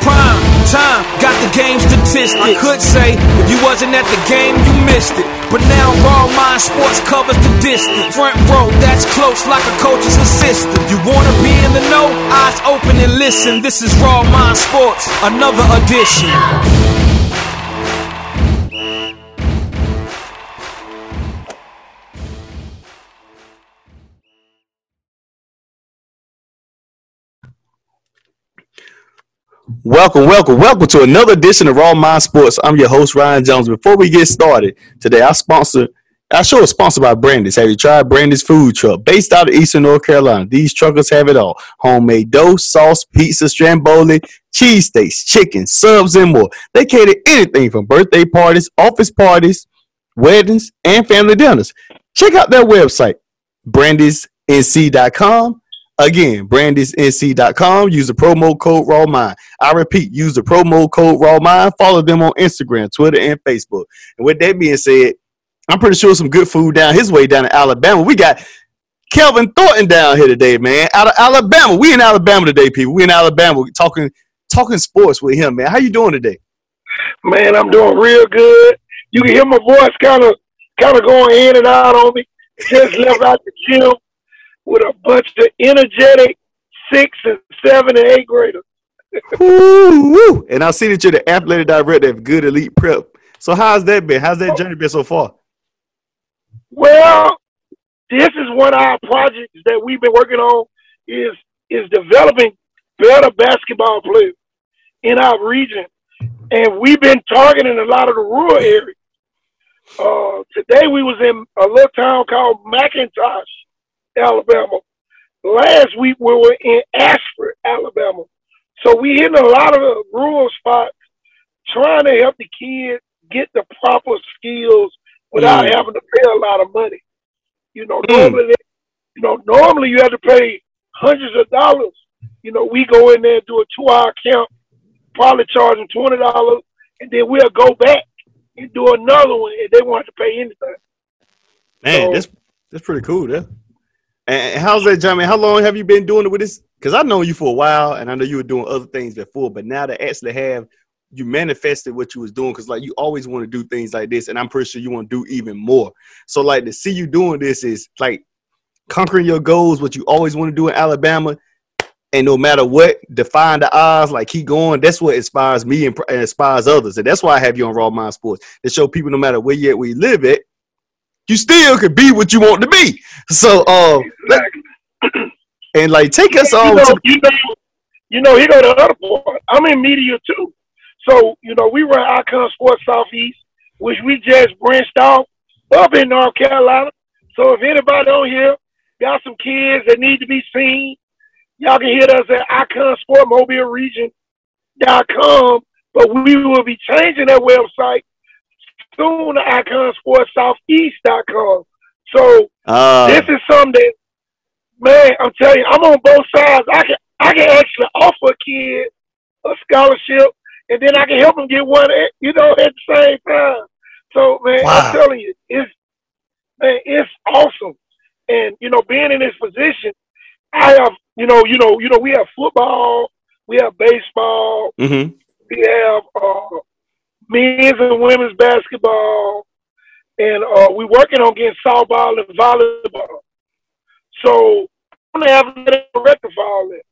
Prime time, got the game statistics. I could say if you wasn't at the game, you missed it. But now Raw Mind Sports covers the distance. Front row, that's close like a coach's assistant. You wanna be in the know? Eyes open and listen. This is Raw Mind Sports, another edition. Welcome, welcome, welcome to another edition of Raw Mind Sports. I'm your host Ryan Jones. Before we get started today, I sponsor. Our show is sponsored by Brandy's. Have you tried Brandy's food truck? Based out of Eastern North Carolina, these truckers have it all: homemade dough, sauce, pizza, stromboli, cheesesteaks, chicken, subs, and more. They cater anything from birthday parties, office parties, weddings, and family dinners. Check out their website, brandysnc.com. Again, brandysnc.com. Use the promo code RAWMIND. I repeat, use the promo code RAWMIND. Follow them on Instagram, Twitter, and Facebook. And with that being said, I'm pretty sure some good food down his way down in Alabama. We got Kelvin Thornton down here today, man. Out of Alabama. We in Alabama today, people. We in Alabama talking talking sports with him, man. How you doing today? Man, I'm doing real good. You can hear my voice kind of kind of going in and out on me. Just left out the gym with a bunch of energetic six and seven and eight graders. Woo, woo. And I see that you're the athletic director of Good Elite Prep. So how's that been? How's that journey been so far? Well, this is one of our projects that we've been working on is is developing better basketball players in our region. And we've been targeting a lot of the rural areas. Uh, today we was in a little town called McIntosh, Alabama. Last week we were in Ashford, Alabama. So we hitting a lot of rural spots, trying to help the kids get the proper skills without Mm. having to pay a lot of money. You know, Mm. normally, you know, normally you have to pay hundreds of dollars. You know, we go in there and do a two-hour camp, probably charging twenty dollars, and then we'll go back and do another one, and they won't have to pay anything. Man, So- that's that's pretty cool, yeah. And how's that, John? How long have you been doing it with this? Because I know you for a while, and I know you were doing other things before, but now to actually have you manifested what you was doing, because like you always want to do things like this, and I'm pretty sure you want to do even more. So like to see you doing this is like conquering your goals, what you always want to do in Alabama, and no matter what, defying the odds, like keep going. That's what inspires me and, and inspires others, and that's why I have you on Raw Mind Sports to show people no matter where you at, where you live at, you still could be what you want to be. So, uh, let- and like take us you on know, to you know, you know, here go the other part. I'm in media too. So, you know, we run Icon Sports Southeast, which we just branched off up in North Carolina. So if anybody on here got some kids that need to be seen, y'all can hit us at Icon Sport Mobile Region. But we will be changing that website soon to Icon Sports Southeast dot com. So uh, this is something that, man, I'm telling you, I'm on both sides. I can I can actually offer a kid a scholarship, and then I can help him get one, at, you know, at the same time. So, man, Wow. I'm telling you, it's man, it's awesome. And you know, being in this position, I have, you know, you know, you know, we have football, we have baseball, mm-hmm. we have uh, men's and women's basketball, and uh, we're working on getting softball and volleyball. So I'm gonna have to rectify all that.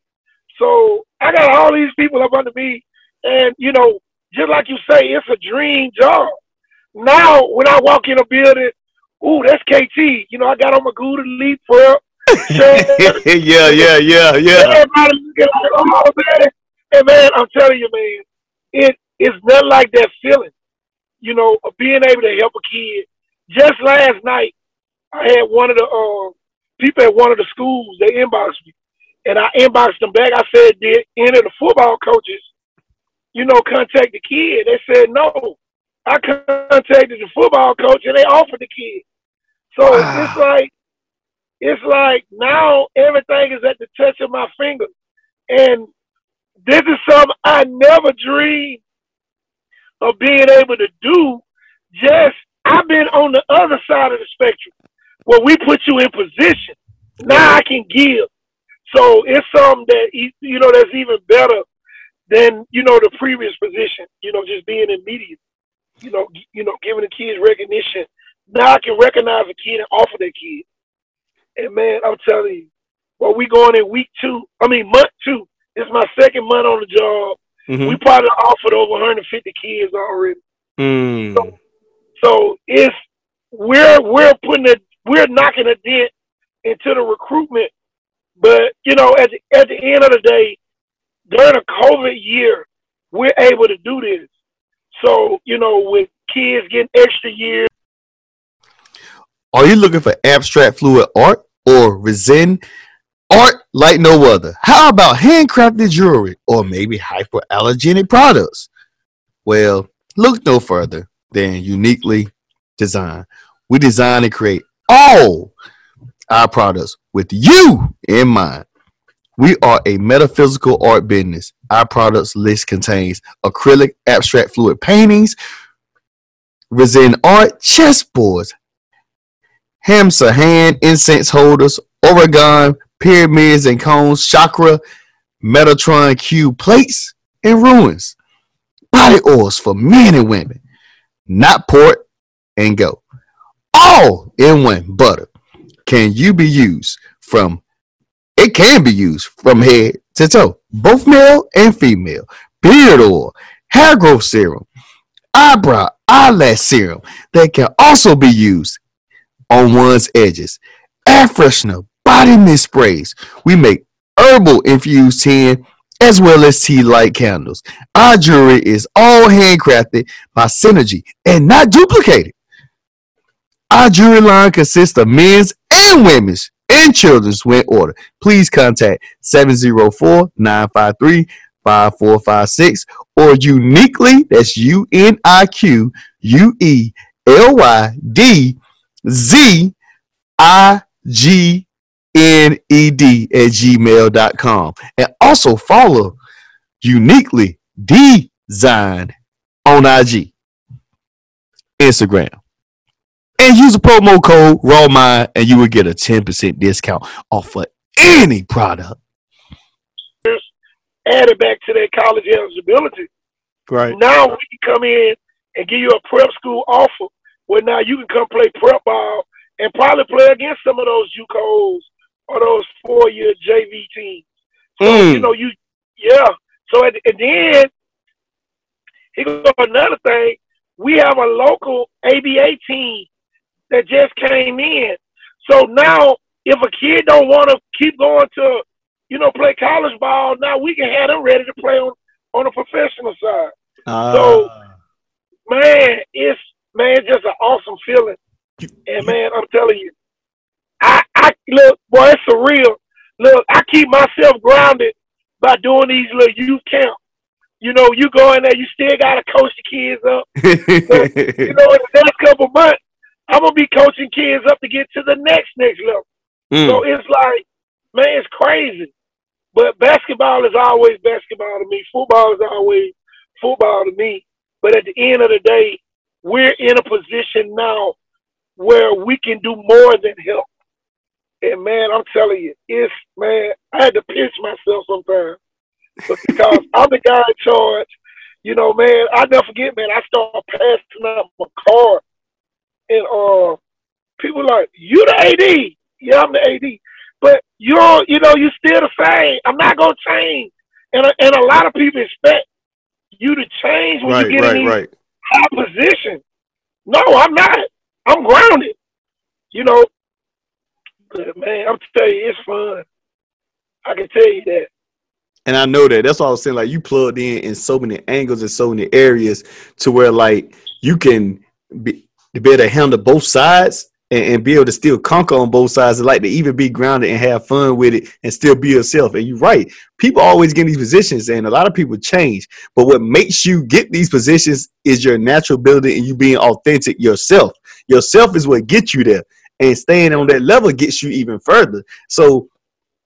So I got all these people up under me, and you know, just like you say, it's a dream job. Now, when I walk in a building, ooh, that's KT. You know, I got on my Gouda Elite prep. shirt, yeah, yeah, yeah, yeah. Everybody looking like, oh man. And man, I'm telling you, man, it it's not like that feeling, you know, of being able to help a kid. Just last night, I had one of the uh, people at one of the schools. They inboxed me, and I inboxed them back. I said, "Did any of the football coaches, you know, contact the kid?" They said no. I contacted the football coach and they offered the kid. So wow. it's like it's like now everything is at the touch of my finger. And this is something I never dreamed of being able to do. Just I've been on the other side of the spectrum where we put you in position. Now I can give. So it's something that you know that's even better than you know the previous position. You know, just being in media. You know, you know, giving the kids recognition. Now I can recognize a kid and offer that kid. And man, I'm telling you, well, we going in week two. I mean, month two. It's my second month on the job. Mm-hmm. We probably offered over 150 kids already. Mm. So, so it's we're we're putting a we're knocking a dent into the recruitment. But you know, at the, at the end of the day, during a COVID year, we're able to do this. So you know, with kids getting extra years. Are you looking for abstract fluid art or resin art like no other? How about handcrafted jewelry or maybe hypoallergenic products? Well, look no further than uniquely designed. We design and create all our products with you in mind. We are a metaphysical art business. Our products list contains acrylic abstract fluid paintings, resin art, chessboards, hamsa hand incense holders, orgone pyramids and cones, chakra, Metatron cube plates, and runes. Body oils for men and women, not port and go. All in one butter can you be used from it can be used from head to toe, both male and female. Beard oil, hair growth serum, eyebrow, eyelash serum that can also be used on one's edges. Air freshener, body mist sprays. We make herbal infused tin as well as tea light candles. Our jewelry is all handcrafted by Synergy and not duplicated. Our jewelry line consists of men's and women's and children's when order. Please contact 704-953-5456 or uniquely, that's U-N-I-Q-U-E-L-Y-D Z I G N E D at gmail.com. And also follow Uniquely Designed on IG, Instagram. And use a promo code RAWMIND and you will get a 10% discount off of any product. Added back to their college eligibility. Right. Now we can come in and give you a prep school offer where now you can come play prep ball and probably play against some of those JUCOs or those four year JV teams. So mm. you know you yeah. So at, at the end, he goes another thing. We have a local ABA team that just came in. So now, if a kid don't want to keep going to, you know, play college ball, now we can have them ready to play on on the professional side. Uh. So, man, it's man, just an awesome feeling. And man, I'm telling you, I, I look, boy, it's surreal. Look, I keep myself grounded by doing these little youth camps. You know, you go in there, you still gotta coach the kids up. but, you know, in the next couple months, I'm gonna be coaching kids up to get to the next next level. Mm. So it's like, man, it's crazy. But basketball is always basketball to me. Football is always football to me. But at the end of the day, we're in a position now where we can do more than help. And man, I'm telling you, it's man, I had to pinch myself sometimes. But because I'm the guy in charge, you know, man, I never forget, man, I started passing out my card and uh people like, You the AD. Yeah, I'm the AD. But you're you know, you still the same. I'm not gonna change. And and a lot of people expect you to change when right, you get right, in these right. high position. No, I'm not. I'm grounded. You know, man, I'm telling you, it's fun. I can tell you that. And I know that. That's why I was saying, like, you plugged in in so many angles and so many areas to where, like, you can be, be able to handle both sides and, and, be able to still conquer on both sides and like to even be grounded and have fun with it and still be yourself. And you're right. People always get these positions and a lot of people change. But what makes you get these positions is your natural ability and you being authentic yourself. Yourself is what gets you there. And staying on that level gets you even further. So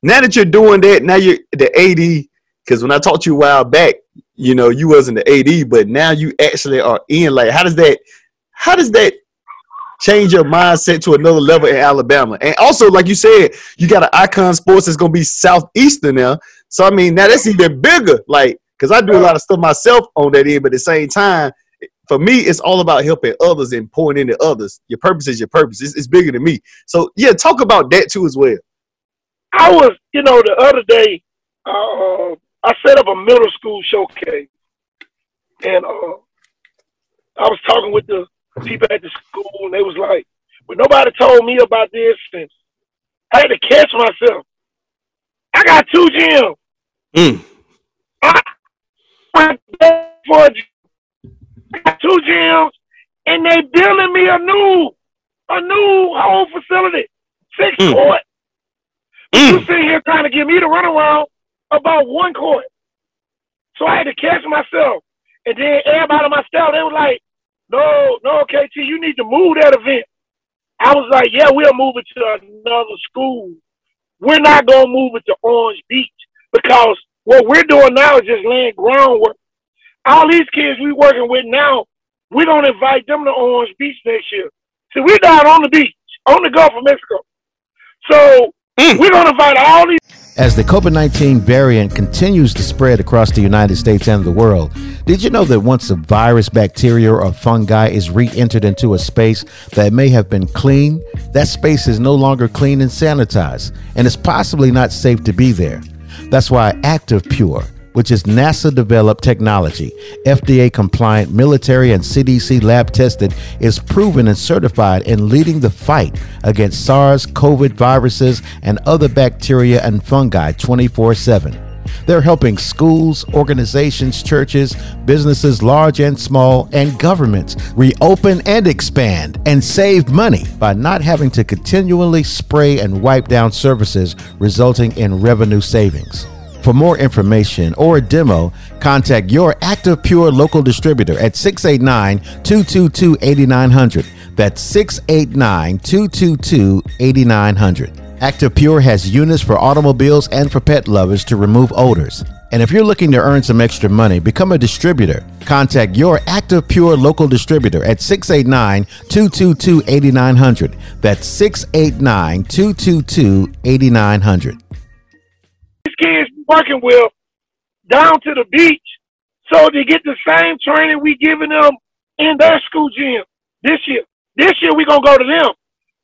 now that you're doing that, now you're the AD, because when I talked to you a while back, you know, you wasn't the AD, but now you actually are in. Like, how does that how does that change your mindset to another level in Alabama. And also, like you said, you got an icon sports that's gonna be southeastern now. So I mean, now that's even bigger. Like, cause I do a lot of stuff myself on that end, but at the same time, for me, it's all about helping others and pouring into others. Your purpose is your purpose. It's, it's bigger than me. So yeah, talk about that too as well. I was, you know, the other day, uh, I set up a middle school showcase, and uh, I was talking with the people at the school, and they was like, "But nobody told me about this," and I had to catch myself. I got two gyms. Mm. I went for got two gyms, and they building me a new, a new whole facility, six mm. court. Mm. You sitting here trying to get me to run around about one court. So I had to catch myself. And then everybody on my staff, they were like, no, no, KT, you need to move that event. I was like, yeah, we'll move it to another school. We're not going to move it to Orange Beach because what we're doing now is just laying groundwork. All these kids we working with now, we're going to invite them to Orange Beach next year. See, we're down on the beach, on the Gulf of Mexico. So mm. we're going to invite all these as the COVID 19 variant continues to spread across the United States and the world, did you know that once a virus, bacteria, or fungi is re entered into a space that may have been clean, that space is no longer clean and sanitized, and it's possibly not safe to be there? That's why Active Pure which is NASA developed technology, FDA compliant, military and CDC lab tested, is proven and certified in leading the fight against SARS, COVID viruses, and other bacteria and fungi 24 7. They're helping schools, organizations, churches, businesses large and small, and governments reopen and expand and save money by not having to continually spray and wipe down services, resulting in revenue savings. For more information or a demo, contact your Active Pure local distributor at 689 222 8900. That's 689 222 8900. Active Pure has units for automobiles and for pet lovers to remove odors. And if you're looking to earn some extra money, become a distributor. Contact your Active Pure local distributor at 689 222 8900. That's 689 222 8900 working with down to the beach so they get the same training we giving them in their school gym this year. This year we gonna go to them.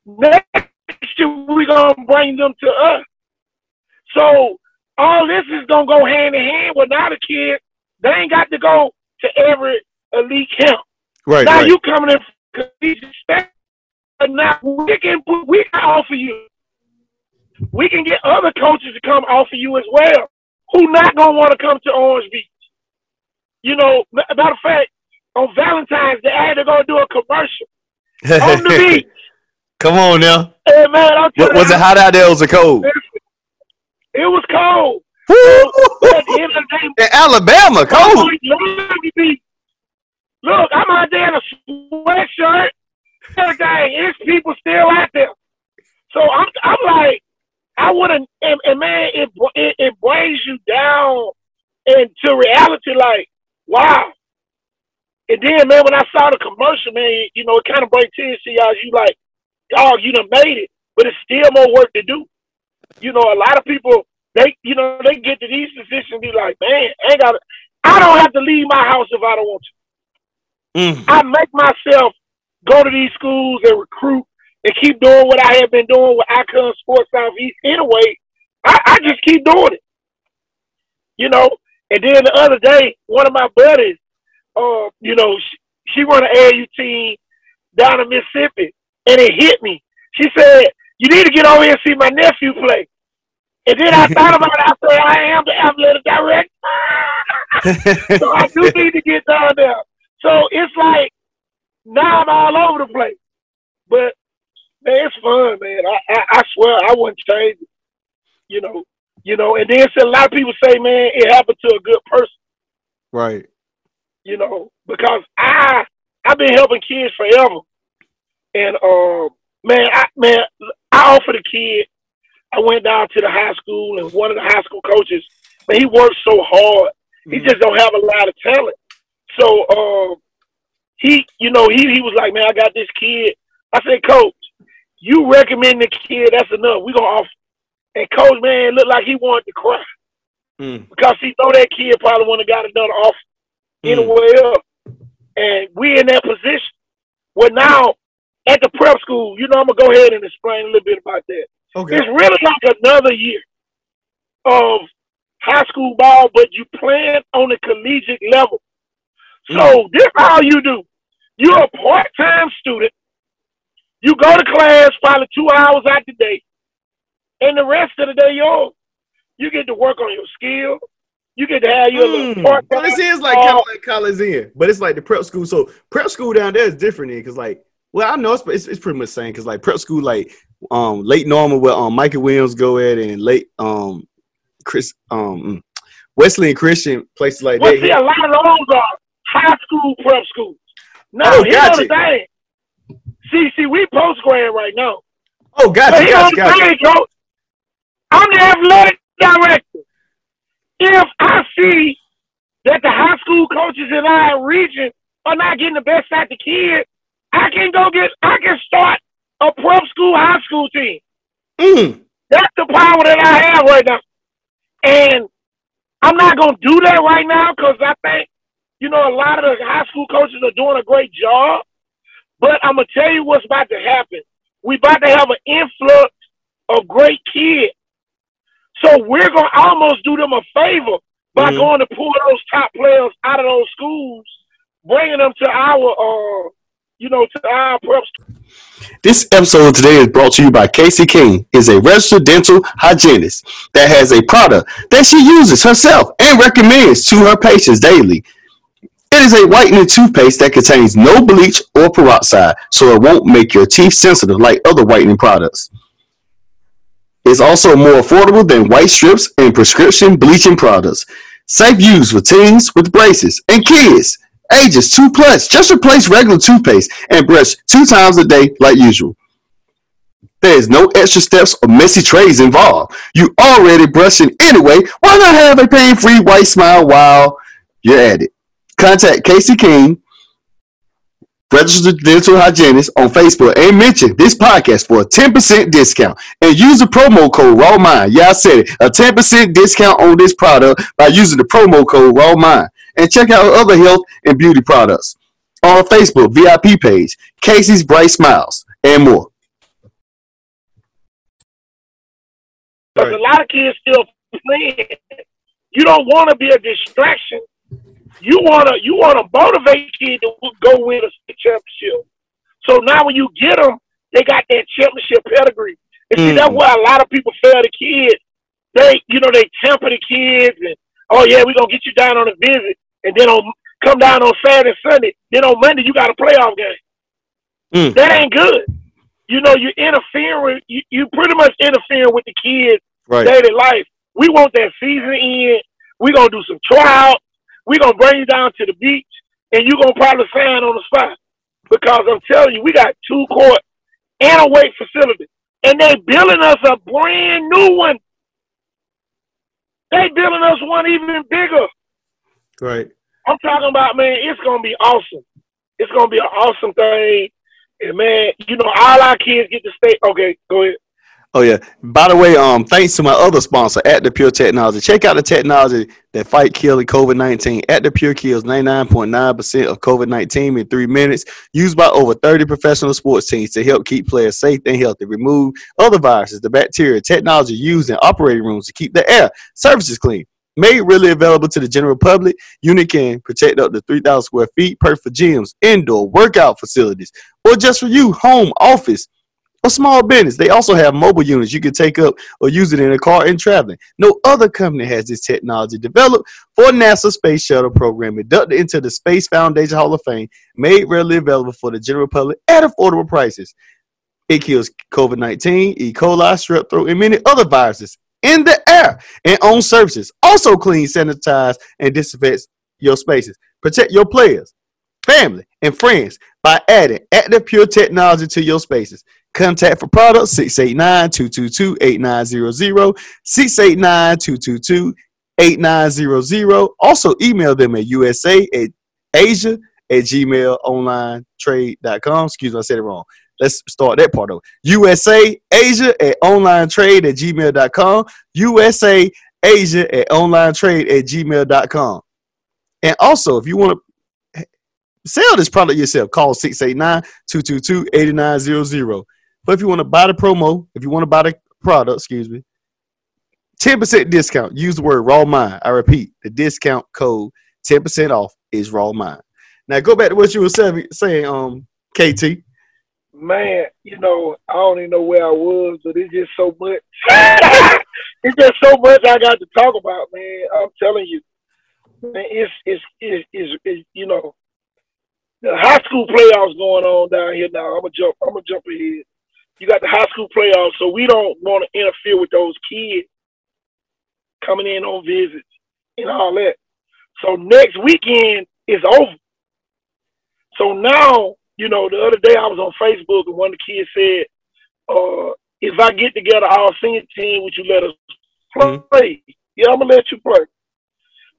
Next year we gonna bring them to us. So all this is gonna go hand in hand with now the kids. They ain't got to go to every elite camp. Right. Now right. you coming in but now we can we can offer you. We can get other coaches to come offer you as well who not gonna want to come to Orange Beach? You know, matter of fact, on Valentine's Day, they're gonna do a commercial on the beach. Come on now. Hey man, I'm what, was it hot out there? was it cold? It was cold. in Alabama, cold. Look, I'm out there in a sweatshirt. Everything, it's people still out there. So I'm, I'm like, I wouldn't, and, and man, it, it, it brings you down into reality. Like, wow. And then, man, when I saw the commercial, man, you know, it kind of brings tears to y'all. You like, dog, you done made it, but it's still more work to do. You know, a lot of people, they, you know, they get to these positions and be like, man, I ain't got I don't have to leave my house if I don't want to. Mm. I make myself go to these schools and recruit and keep doing what I have been doing with Icon Sports Southeast anyway, I, I just keep doing it. You know, and then the other day, one of my buddies, uh, you know, she, she run an AAU team down in Mississippi, and it hit me. She said, "You need to get over here and see my nephew play." And then I thought about it. I said, "I am the athletic director, so I do need to get down there." So it's like now I'm all over the place. But Man, it's fun, man. I, I, I swear I wouldn't change it. You know, you know, and then so a lot of people say, man, it happened to a good person. Right. You know, because I I've been helping kids forever. And um man, I man, I offered a kid, I went down to the high school and one of the high school coaches, man, he works so hard. He Mhm. just don't have a lot of talent. So um he you know, he he was like, Man, I got this kid. I said, Coach, you recommend the kid, that's enough. We gonna offer and coach man looked like he wanted to cry Mm. because he know that kid probably have got another offer Mm. anywhere else. And we in that position. Well, now at the prep school, you know, I'm gonna go ahead and explain a little bit about that. Okay. It's really like another year of high school ball, but you playing on a collegiate level. So this how you do. You're a part-time student. You go to class probably two hours out the day, and the rest of the day yours. You get to work on your skill. You get to have your little Mm. part So this is like kind of like college in, but it's like the prep school. So prep school down there is different in because like, well, I know it's it's, it's pretty much the same because like prep school like um late normal where um Michael Williams go at and late um Chris um mm, Wesleyan Christian places like Well, that. see, a lot of those are high school prep schools. No, Oh, here's gotcha. the thing. See, see, we post grad right now. oh, gotcha, here's gotcha, gotcha. thing, coach. I'm the athletic director. If I see that the high school coaches in our region are not getting the best out the kids, I can go get, I can start a prep school high school team. Mm. That's the power that I have right now. And I'm not going to do that right now because I think, you know, a lot of the high school coaches are doing a great job. But I'm to tell you what's about to happen. we about to have an influx of great kids. So we're going to almost do them a favor by Mhm. going to pull those top players out of those schools, bringing them to our, uh, you know, to our prep school. This episode today is brought to you by Casey King, is a registered dental hygienist that has a product that she uses herself and recommends to her patients daily. It is a whitening toothpaste that contains no bleach or peroxide, so it won't make your teeth sensitive like other whitening products. It's also more affordable than white strips and prescription bleaching products. Safe use for teens with braces and kids ages 2 plus. Just replace regular toothpaste and brush two times a day like usual. There is no extra steps or messy trays involved. You already brushing anyway. Why not have a pain-free white smile while you're at it? Contact Casey King, registered dental hygienist on Facebook, and mention this podcast for a 10% discount. And use the promo code RAWMIND. Yeah, I said it. A 10% discount on this product by using the promo code RAWMIND. And check out other health and beauty products on Facebook VIP page, Casey's Bright Smiles, and more. Because a lot of kids still playing. You don't want to be a distraction. You wanna you wanna motivate kids to go win a state championship. So now when you get them, they got that championship pedigree. And see, Mm. that's why a lot of people fail the kids. They, you know, they temper the kids and oh yeah, we're gonna get you down on a visit, and then on come down on Saturday, Sunday. Then on Monday you got a playoff game. Mm. That ain't good. You know, you're interfering. You, you pretty much interfering with the kids' Right. daily life. We want that season in. We're gonna do some tryouts. We're gonna bring you down to the beach, and you're gonna probably sign on the spot. Because I'm telling you, we got two court and a weight facility, and they building us a brand new one. They building us one even bigger. Right. I'm talking about, man, it's gonna be awesome. It's gonna be an awesome thing. And man, you know, all our kids get to stay. Okay, go ahead. Oh yeah. By the way, um, thanks to my other sponsor, Active Pure Technology. Check out the technology that fight killing COVID nineteen. Active Pure kills ninety nine point nine percent of COVID nineteen in three minutes. Used by over thirty professional sports teams to help keep players safe and healthy. Remove other viruses, the bacteria, technology used in operating rooms to keep the air surfaces clean. Made really available to the general public, unit can protect up to 3,000 square feet, perfect for gyms, indoor workout facilities, or just for you, home, office, small business. They also have mobile units you can take up or use it in a car and traveling. No other company has this technology developed for NASA Space Shuttle program, inducted into the Space Foundation Hall of Fame, made readily available for the general public at affordable prices. It kills COVID 19, E. coli, strep throat, and many other viruses in the air and on surfaces. Also clean, sanitize, and disinfects your spaces. Protect your players, family, and friends by adding active pure technology to your spaces. Contact for products 689-222-8900, 689-222-8900. Also email them at USA at Asia at Gmail Online gmailonlinetrade.com. Excuse me, I said it wrong. Let's start that part over. USA Asia at online trade at gmail.com. USA Asia at online trade at gmail.com. And also, if you want to sell this product yourself, call 689 222 8900. But if you want to buy the promo, if you want to buy the product, excuse me, 10% discount. Use the word raw mind. I repeat, the discount code 10% off is raw mind. Now go back to what you were saying, um, KT. Man, you know, I don't even know where I was, but it's just so much. it's just so much I got to talk about, man. I'm telling you, man, it's it's it's, it's, it's you know, the high school playoffs going on down here now. I'm gonna jump. I'm gonna jump ahead. You got the high school playoffs, so we don't want to interfere with those kids coming in on visits and all that. So next weekend is over. So now, you know, the other day I was on Facebook and one of the kids said, uh, if I get together our senior team, would you let us play? Mm-hmm. Yeah, I'm gonna let you play.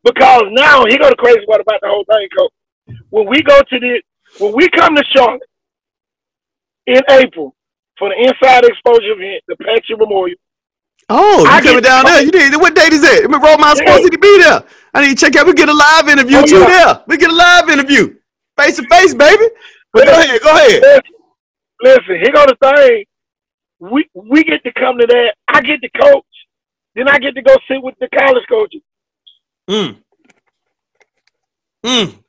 Because now he got the crazy part about the whole thing, coach. When we go to the when we come to Charlotte in April for the inside exposure event, the Patriot Memorial. Oh, you coming down there? You need what date is that? Remember, Roll my yeah. supposed to be there. I need to check out. We get a live interview oh, too yeah. there. We get a live interview. Face to face, baby. But listen, go ahead, go ahead. Listen, listen, here go the thing. We we get to come to that. I get to coach. Then I get to go sit with the college coaches. Mm. Mm.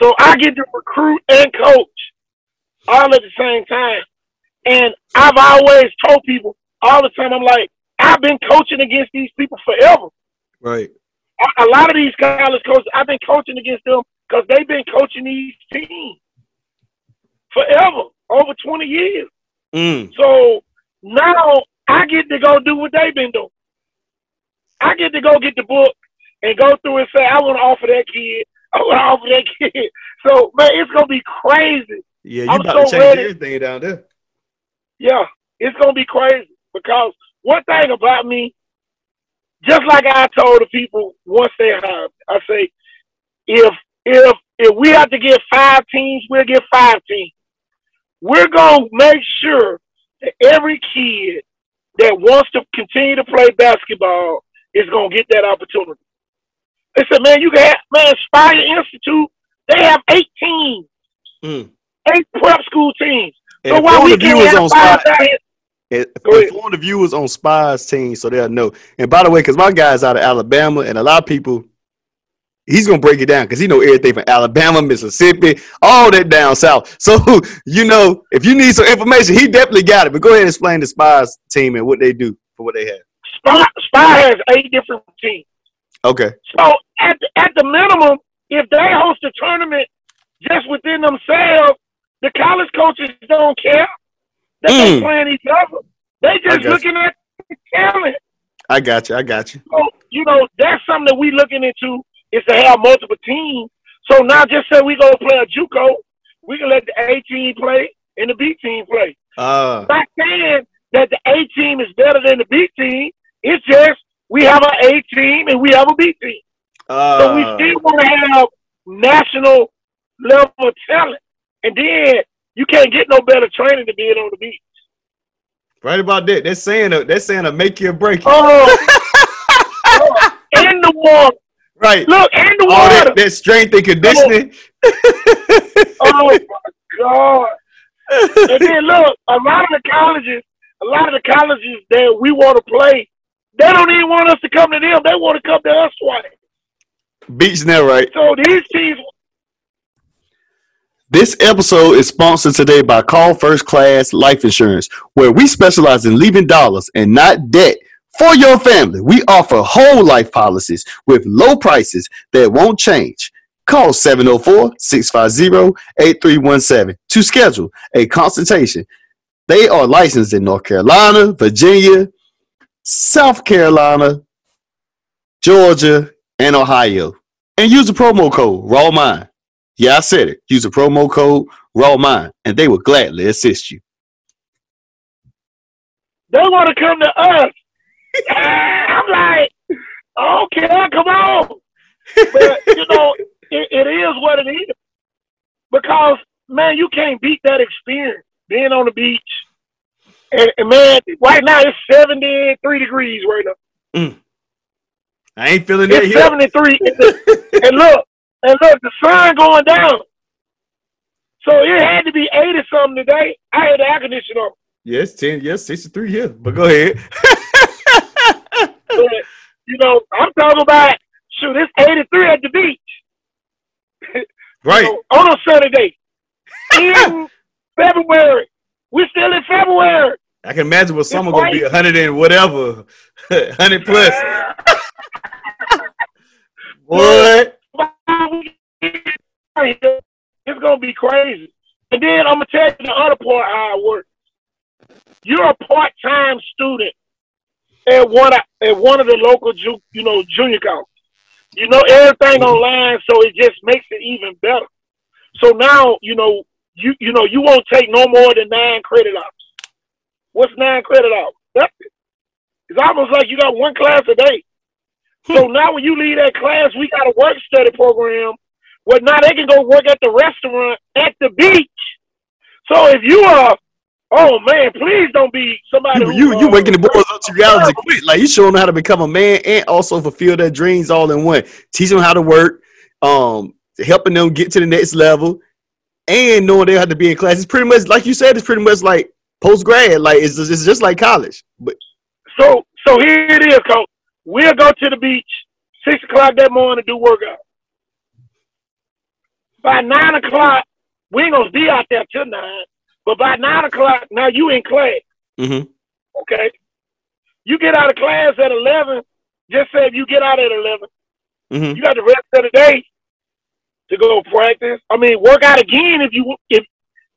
So I get to recruit and coach all at the same time. And I've always told people all the time, I'm like, I've been coaching against these people forever. Right. A, a lot of these college coaches, I've been coaching against them because they've been coaching these teams forever, over 20 years. Mm. So now I get to go do what they've been doing. I get to go get the book and go through and say, I want to offer that kid. I want to offer that kid. So, man, it's going to be crazy. Yeah, you I'm about so to change ready. everything down there. Yeah, it's going to be crazy because one thing about me, just like I told the people once they hired, I say, if if if we have to get five teams, we'll get five teams. We're gonna make sure that every kid that wants to continue to play basketball is gonna get that opportunity. They said, man, you can have man, Spire Institute, they have eight teams. Mm. Eight prep school teams. And so while we can have five inform the viewers on Spire's team so they'll know. And by the way, because my guy's out of Alabama, and a lot of people he's gonna break it down because he know everything from Alabama, Mississippi, all that down south. So you know, if you need some information, he definitely got it. But go ahead and explain the Spire's team and what they do for what they have. Spire, Spire has eight different teams. Okay. So at the, at the minimum, if they host a tournament just within themselves, the college coaches don't care that mm. they playing each other. They just looking you. at talent. I got you. I got you. So, you know, that's something that we looking into is to have multiple teams. So now just say we gonna play a JUCO, we can let the A team play and the B team play. Uh, Not saying that the A team is better than the B team. It's just we have an A team and we have a B team. Uh, so we still want to have national level talent. And then you can't get no better training than being on the beach. Right about that. They're saying a, they're saying a make you or break. Oh, oh in the water. Right. Look, in the All water. That, that strength and conditioning. oh my God. and then look, a lot of the colleges, a lot of the colleges that we want to play, they don't even want us to come to them. They want to come to us twice. Beach net right. So these teams this episode is sponsored today by Call First Class Life Insurance, where we specialize in leaving dollars and not debt for your family. We offer whole life policies with low prices that won't change. Call 704 650 8317 to schedule a consultation. They are licensed in North Carolina, Virginia, South Carolina, Georgia, and Ohio. And use the promo code Raw Mind. Yeah, I said it. Use the promo code Raw Mind, and they will gladly assist you. They want to come to us. I'm like, okay, come on. But you know, it, it is what it is. Because man, you can't beat that experience being on the beach. And, and man, right now it's 73 degrees right now. Mm. I ain't feeling that It's here. 73. and look, and look, the sun going down. So it had to be 80 something today. I had the air conditioner on. Yes, 10, yes, 63 here. But go ahead. But, you know, I'm talking about, shoot, it's 83 at the beach. right. Know, on a sunny day. In February. We're still in February. I can imagine what summer gonna be. 100 and whatever. 100 plus. What? It's gonna be crazy. And then I'm gonna tell you the other part how it works. You're a part-time student at one of, at one of the local, ju- you know, junior colleges. You know everything online, so it just makes it even better. So now, you know, you you know, you won't take no more than nine credit hours. What's nine credit hours? That's it. It's almost like you got one class a day. So now when you leave that class, we got a work study program where now they can go work at the restaurant at the beach. So if you are, oh man, please don't be somebody. You, who, you, you uh, waking the boys up to reality quick. Like you showing them how to become a man and also fulfill their dreams all in one. Teach them how to work, um, helping them get to the next level, and knowing they have to be in class. It's pretty much like you said. It's pretty much like post grad. Like it's just, it's just like college. But So so here it is, coach. We'll go to the beach six o'clock that morning to do workout. By nine o'clock, we ain't gonna be out there till nine. But by nine o'clock, now you in class. Mhm. Okay. You get out of class at eleven. Just say if you get out at eleven, Mhm. you got the rest of the day to go practice. I mean, work out again if you if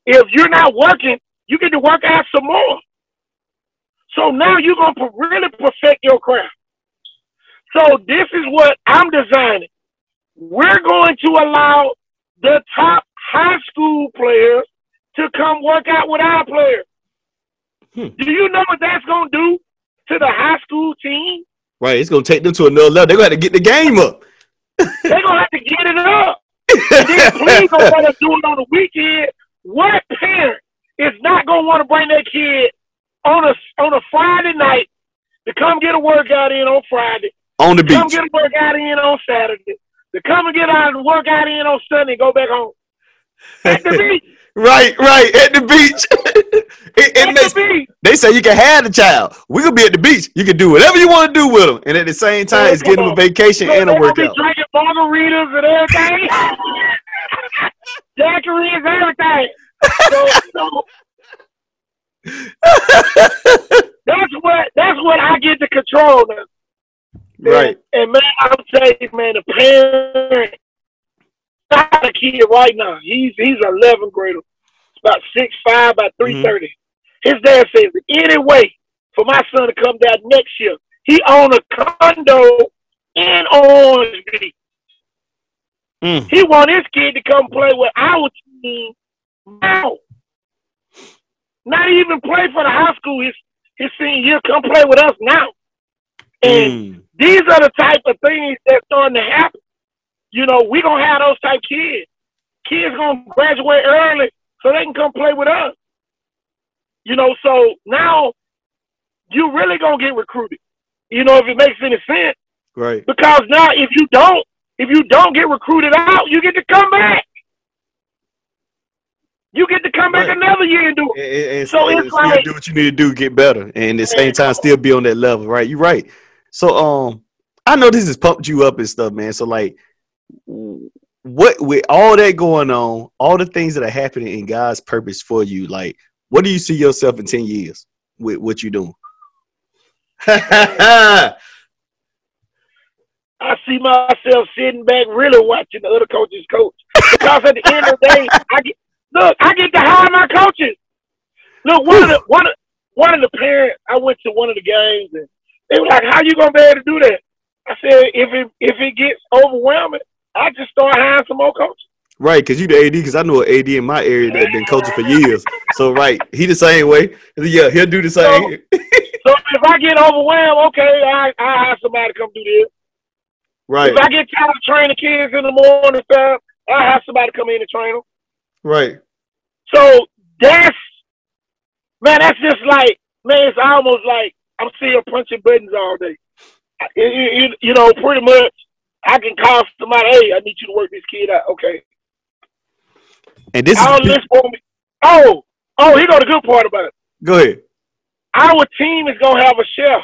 if you're not working, you get to work out some more. So now you're gonna really perfect your craft. So this is what I'm designing. We're going to allow the top high school players to come work out with our players. Hmm. Do you know what that's gonna do to the high school team? right, it's gonna take them to another level. They're gonna have to get the game up. They're gonna have to get it up. And then please don't want to do it on the weekend. What parent is not gonna want to bring their kid on a on a Friday night to come get a workout in on Friday, on the beach. come get a workout in on Saturday, to come and get out and work out in on Sunday, and go back home at the beach. Right, right, at the beach. and At they, the beach. they say you can have the child. We could be at the beach. You can do whatever you want to do with them, and at the same time, it's getting them a vacation So and a workout. be drinking margaritas and everything. Daiquiris, everything. So, know, that's what that's what I get to control now. Right. And, and man, I'm telling you, man, the parent got a kid right now. He's he's an 11th grader. He's about six five, about three thirty. His dad says, any way for my son to come down next year, he own a condo in Orange Beach. Mm. He want his kid to come play with our team now. Not even play for the high school his his senior year. Come play with us now. And Mm. these are the type of things that's starting to happen. You know, we're gonna have those type kids. Kids gonna graduate early so they can come play with us. You know, so now you really gonna get recruited. You know, if it makes any sense. Right. Because now if you don't, if you don't get recruited out, you get to come back. You get to come back Right. another year and do it. And, and, So it's still like- do what you need to do, get better, and at the same time, still be on that level. Right. You're right. So, um, I know this has pumped you up and stuff, man. So, like, what with all that going on, all the things that are happening in God's purpose for you, like, what do you see yourself in ten years with what you're doing? I see myself sitting back, really watching the other coaches coach. Because at the end of the day, I get look, I get to hire my coaches. Look, one of the one of one of the parents, I went to one of the games and they were like, "How you gonna be able to do that?" I said, "If it if it gets overwhelming, I just start hiring some more coaches." Right, because you the AD, because I know an AD in my area that been coaching for years. So right, he the same way. Yeah, he'll do the same. So, so if I get overwhelmed, okay, I I have somebody come do this. right, If I get tired of training kids in the morning time, I have somebody come in and train them. right. So that's man, that's just like man, it's almost like I'm still punching buttons all day. You, you, you know, pretty much, I can call somebody, hey, I need you to work this kid out. Okay, And this is list for me. Oh, oh, here go the good part about it. go ahead. Our team is gonna have a chef.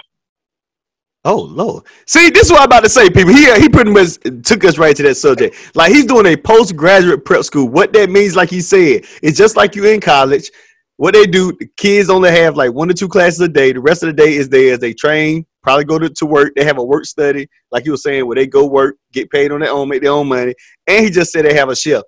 Oh Lord. See, this is what I'm about to say, people. He uh, he pretty much took us right to that subject. Like he's doing a postgraduate prep school. What that means, like he said, it's just like you in college. What they do, the kids only have like one or two classes a day. The rest of the day is there as They train, probably go to, to work. They have a work study, like you were saying, where they go work, get paid on their own, make their own money. And he just said they have a chef.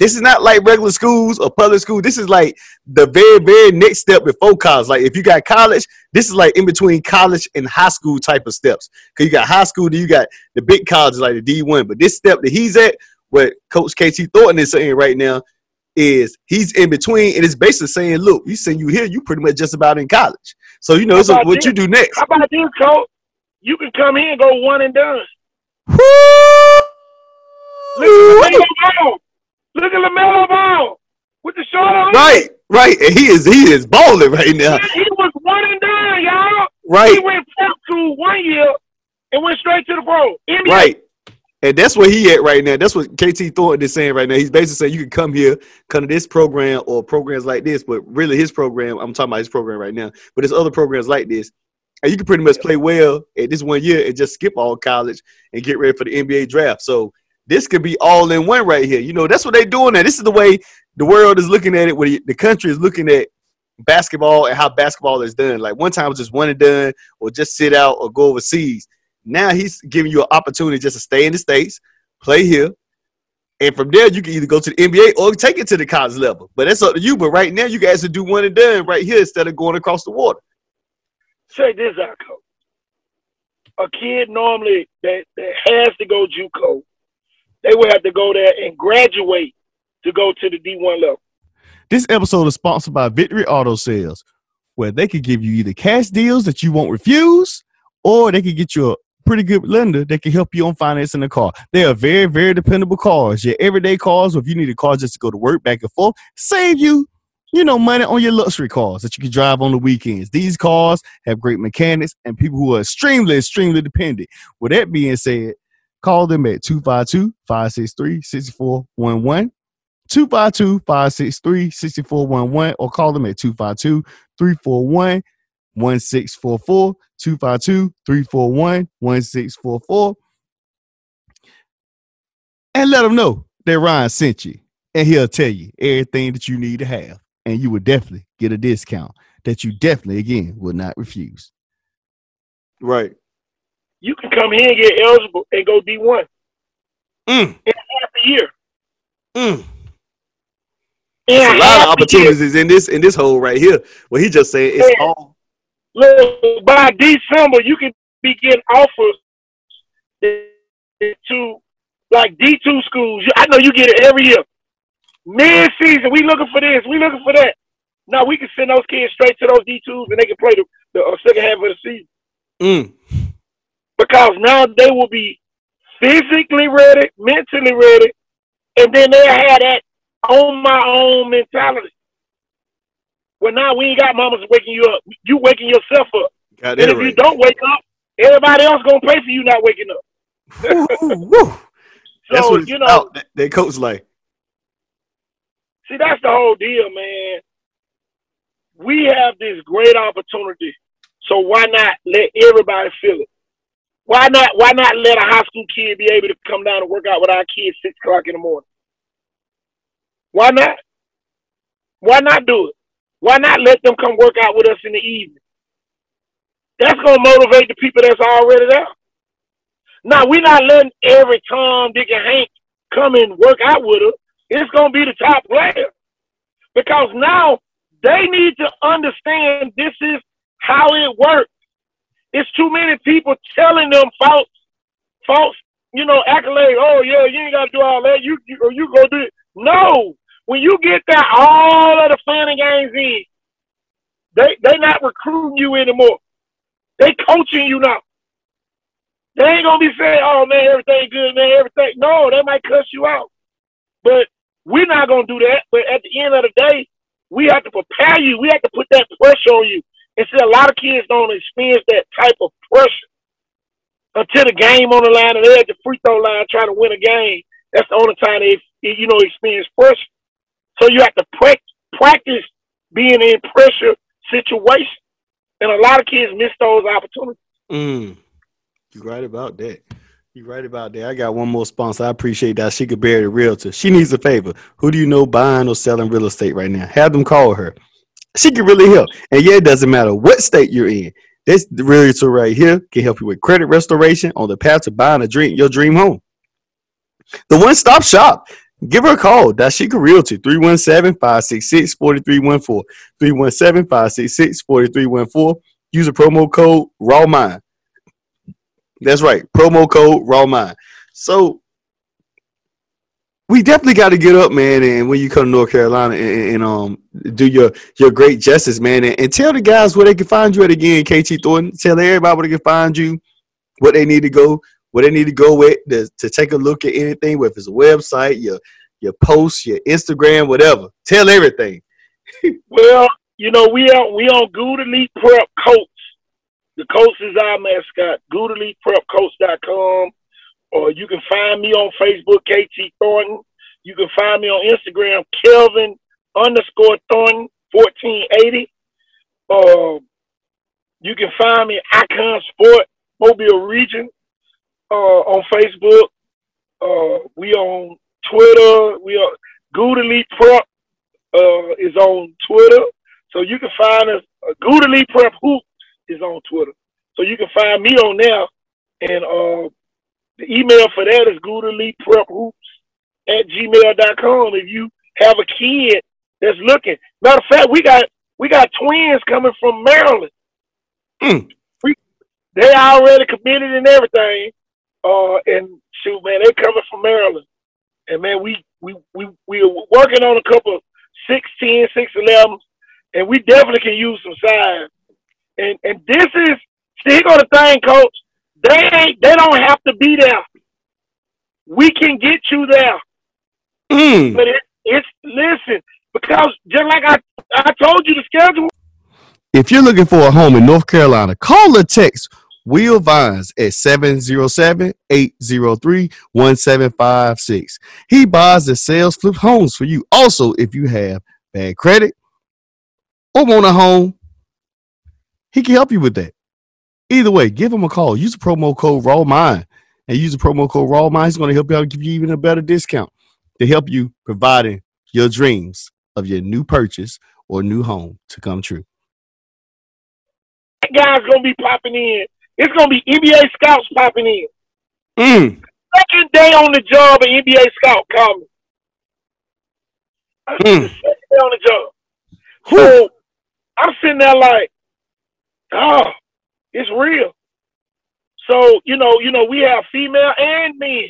This is not like regular schools or public school. This is like the very, very next step before college. Like if you got college, this is like in between college and high school type of steps. Cause you got high school, then you got the big colleges like the D1. But this step that he's at, what Coach KT Thornton is saying right now, is he's in between and it's basically saying, look, you saying you here, you pretty much just about in college. So you know so what this? you do next. How about this, coach? You can come here and go one and done. Look at LaMelo Ball. Look at LaMelo Ball with the short on. Right, right. And he is he is balling right now. He was one and done, y'all. He went prep school one year and went straight to the pro. NBA. right. And that's where he at right now. That's what KT Thornton is saying right now. He's basically saying you can come here, come to this program or programs like this, but really his program, I'm talking about his program right now, but there's other programs like this. And you can pretty much play well at this one year and just skip all college and get ready for the NBA draft. So this could be all in one right here. You know, that's what they're doing now. This is the way the world is looking at it, where the country is looking at basketball and how basketball is done. Like one time it was just one and done, or just sit out or go overseas. Now he's giving you an opportunity just to stay in the states, play here, and from there you can either go to the NBA or take it to the college level. But that's up to you. But right now you guys should do one and done right here instead of going across the water. Check this out, coach. A kid normally that, that has to go JUCO, they will have to go there and graduate to go to the D1 level. This episode is sponsored by Victory Auto Sales, where they can give you either cash deals that you won't refuse, or they can get you a pretty good lender that can help you on financing the car. They are very, very dependable cars. Your everyday cars, or if you need a car just to go to work back and forth, save you, you know, money on your luxury cars that you can drive on the weekends. These cars have great mechanics and people who are extremely, extremely dependent. With that being said, call them at 252 563 6411. 252-563-6411 or call them at 252-341-1644 252-341-1644 and let them know that Ryan sent you and he'll tell you everything that you need to have and you will definitely get a discount that you definitely again will not refuse right You can come here and get eligible and go D1 mm, in half a year. mm. In a lot of a year. opportunities in this in this hole right here where he just saying it's Yeah. all Look, by December, you can be getting offers to like D2 schools. I know you get it every year. Mid season, we looking for this, we looking for that. Now we can send those kids straight to those D2s and they can play the, the uh, second half of the season mm, because now they will be physically ready, mentally ready, and then they'll have that on my own mentality. Well, now we ain't got mamas waking you up. You waking yourself up. got And if you don't wake up, everybody else gonna pay for you not waking up. Woo, woo, woo. That's So what you know. That, that coach like. see, that's the whole deal, man. We have this great opportunity, so why not let everybody feel it? Why not? Why not let a high school kid be able to come down and work out with our kids six o'clock in the morning? Why not? Why not do it? Why not let them come work out with us in the evening? That's gonna motivate the people that's already there. Now we're not letting every Tom, Dick, and Hank come and work out with us. It's gonna be the top player because now they need to understand this is how it works. It's too many people telling them false, false, you know, accolade. Oh yeah, you ain't gotta do all that. You you or you go do it. No, when you get that all of the fun and games in, they they not recruiting you anymore. They coaching you now. They ain't gonna be saying, "Oh man, everything good, man, everything." No, they might cuss you out, but we're not gonna do that. But at the end of the day, we have to prepare you. We have to put that pressure on you. And see, a lot of kids don't experience that type of pressure until the game on the line and they're at the free throw line trying to win a game. That's the only time they, you know, experience pressure. So you have to practice being in pressure situations. And a lot of kids miss those opportunities. Mm. You're right about that. You're right about that. I got one more sponsor. I appreciate that. She could bear the realtor. She needs a favor. Who do you know buying or selling real estate right now? Have them call her. She can really help. And yeah, it doesn't matter what state you're in. This realtor right here can help you with credit restoration on the path to buying a dream, your dream home. The one stop shop. Give her a call. Dashika Realty, 317 566 4314. 317 566 4314. Use a promo code RAWMIND. That's right. Promo code Raw Mind. So we definitely got to get up, man, and when you come to North Carolina and, and um do your your great justice, man, and, and, tell the guys where they can find you at again, KT Thornton. Tell everybody where they can find you, what they need to go, where they need to go with to, to take a look at anything, whether it's a website, your your posts, your Instagram, whatever. Tell everything. well, you know, we are we on Good Elite Prep Coach the coach is our mascot, GoodElitePrepCoach.com. Or you can find me on Facebook, KT Thornton. You can find me on Instagram, Kelvin underscore Thornton, 1480. Uh, you can find me Icon Sport, Mobile Region, uh, on Facebook. Uh, we on Twitter. We are Good Elite Prep uh, is on Twitter. So you can find us, uh, Good Elite Prep Hoop is on Twitter. So you can find me on there. And uh, the email for that is goodeliteprephoops at gmail.com. If you have a kid that's looking. Matter of fact, we got we got twins coming from Maryland. Mm. We, they already committed and everything. Uh, and shoot, man, they coming from Maryland. And man, we we we we are working on a couple of 6'10", 6'11", and we definitely can use some size. And and this is see go the thing, coach. They ain't they don't have to be there. We can get you there. Mm. But it, it's listen, because just like I I told you the schedule. If you're looking for a home in North Carolina, call or text Will Vines at 707-803-1756. He buys and sells flip homes for you. Also, if you have bad credit or want a home he can help you with that. Either way, give him a call. Use the promo code Raw Mind and use the promo code Raw Mind. He's going to help you out and give you even a better discount to help you providing your dreams of your new purchase or new home to come true. That guy's to be popping in. It's going to be NBA scouts popping in. Mm. Second day on the job, an NBA scout me. Mm. Second day on the job. So I'm sitting there like, oh, it's real. So, you know, you know, we have female and men.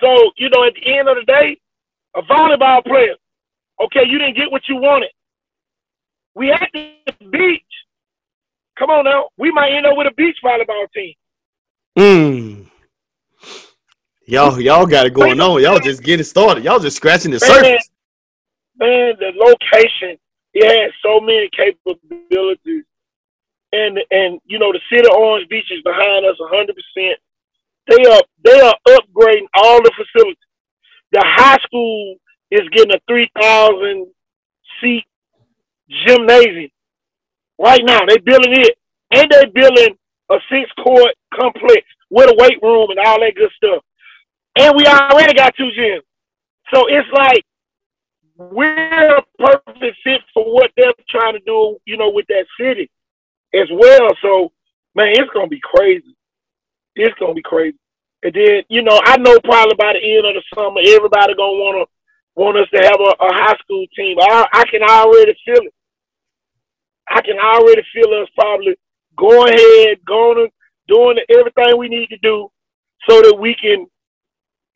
So, you know, at the end of the day, a volleyball player, okay, you didn't get what you wanted. We at the beach. Come on now. We might end up with a beach volleyball team. Hmm. Y'all, y'all got it going on. Y'all just getting started. Y'all just scratching the man, surface. Man, the location, it has so many capabilities and and you know the city of Orange Beach is behind us 100. percent They are they are upgrading all the facilities. The high school is getting a 3,000 seat gymnasium right now. They building it, and they building a six court complex with a weight room and all that good stuff. And we already got two gyms, so it's like we're a perfect fit for what they're trying to do. You know, with that city as well. So, man, it's gonna be crazy. It's gonna be crazy. And then, you know, I know probably by the end of the summer, everybody gonna wanna want us to have a, a high school team. I, I can already feel it. I can already feel us probably going ahead, going doing everything we need to do so that we can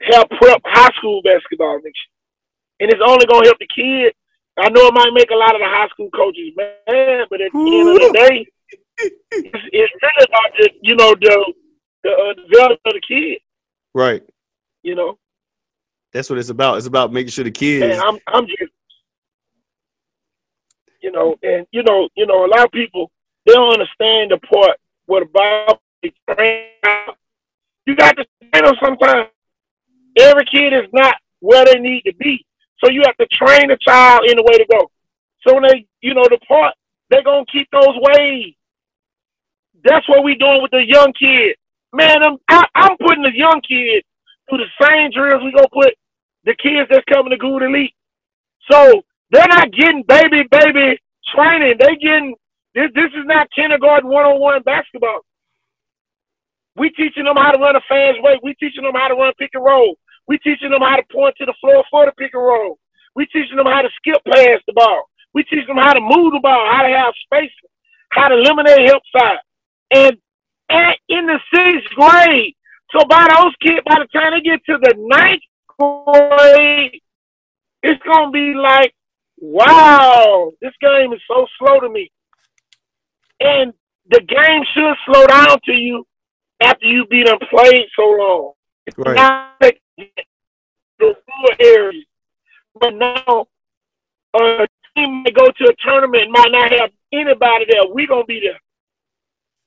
help prep high school basketball next year. And it's only gonna help the kids. I know it might make a lot of the high school coaches mad, but at the end of the day, it's, it's really about the you know the the uh, development of the kid. Right. You know. That's what it's about. It's about making sure the kids. And I'm I'm just you know, and you know, you know, a lot of people they don't understand the part where the what about you got to train them sometimes. Every kid is not where they need to be. So you have to train the child in the way to go. So when they, you know, the part, they're to keep those ways. That's what we doing with the young kids. Man, I'm, I, am i am putting the young kids through the same drills we to put the kids that's coming to Good Elite. So they're not getting baby, baby training. They getting, this, this is not kindergarten one-on-one basketball. We teaching them how to run a fast break. We teaching them how to run pick and roll. We teaching them how to point to the floor for the pick and roll. We teaching them how to skip past the ball. We teaching them how to move the ball, how to have space, how to eliminate help side. And at, in the sixth grade, so by those kids, by the time they get to the ninth grade, it's gonna be like, wow, this game is so slow to me. And the game should slow down to you after you be done played so long. Right. Not the rural areas. But now a team may go to a tournament might not have anybody there. We gonna be there.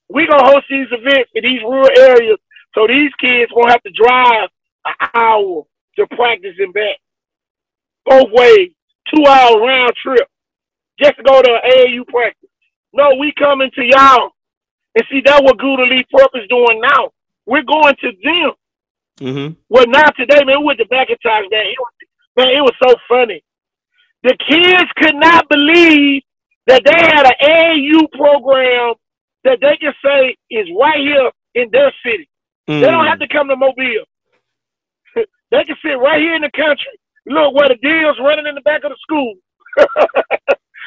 We gonna host these events in these rural areas so these kids won't have to drive an hour to practice and back. Both ways, two hour round trip just to go to an AAU practice. No, we coming to y'all and see, that's what Good Elite Prep is doing now. We're going to them. Mm-hmm. Well, not today, man. Went to McIntosh, man. It was, man, it was so funny. The kids could not believe that they had an AAU program that they can say is right here in their city. Mm. They don't have to come to Mobile. they can sit right here in the country. Look where the deal's running in the back of the school.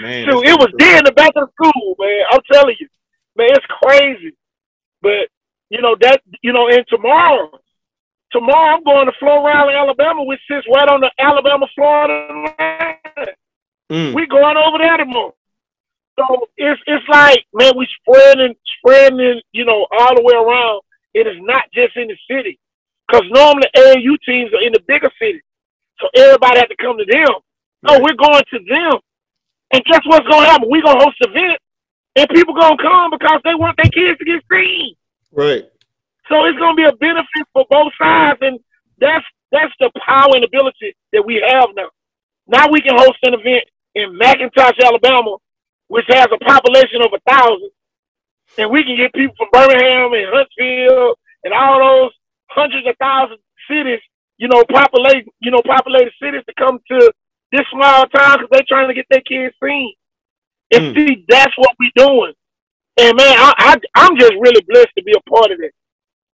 man, so it was there in the back of the school, man. I'm telling you man, it's crazy. But you know that you know, and tomorrow, tomorrow I'm going to Rally, Alabama, which sits right on the Alabama Florida line. Mm. We going over there tomorrow. So it's it's like man, we spreading spreading you know all the way around. It is not just in the city, because normally AAU teams are in the bigger cities, so everybody had to come to them. No, right. we're going to them, and guess what's going to happen? We're gonna host events and people gonna come because they want their kids to get seen. Right. So it's gonna be a benefit for both sides, and that's that's the power and ability that we have now. Now we can host an event in McIntosh, Alabama, which has a population of a thousand, and we can get people from Birmingham and Huntsville and all those hundreds of thousands of cities, you know, populate, you know, populated cities to come to this small town because they're trying to get their kids seen. And mm. see, that's what we're doing. And man, I, I am just really blessed to be a part of it.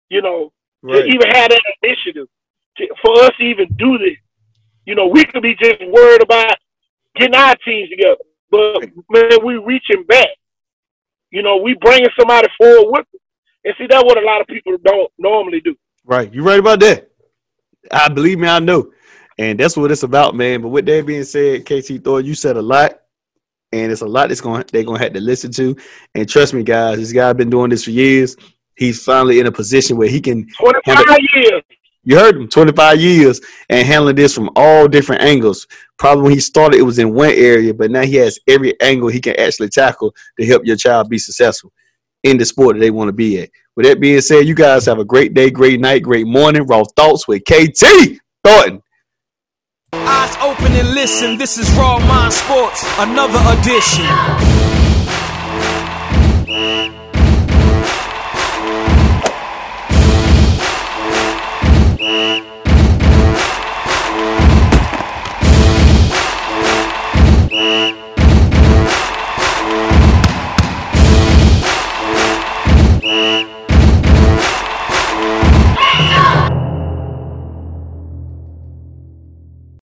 You know, right. to even have that initiative to, for us to even do this. You know, we could be just worried about getting our teams together, but man, we reaching back. You know, we bringing somebody forward with us. And see, that's what a lot of people don't normally do. Right, you right about that. I believe me, I know, and that's what it's about, man. But with that being said, KT Thor, you said a lot and it's a lot that's going they're going to have to listen to. And trust me, guys, this guy been doing this for years. He's finally in a position where he can. Twenty five years. You heard him, 25 years, and handling this from all different angles. Probably when he started, it was in one area, but now he has every angle he can actually tackle to help your child be successful in the sport that they want to be at. With that being said, you guys have a great day, great night, great morning. Raw thoughts with KT Thornton. Eyes open and listen. This is Raw Mind Sports, another edition.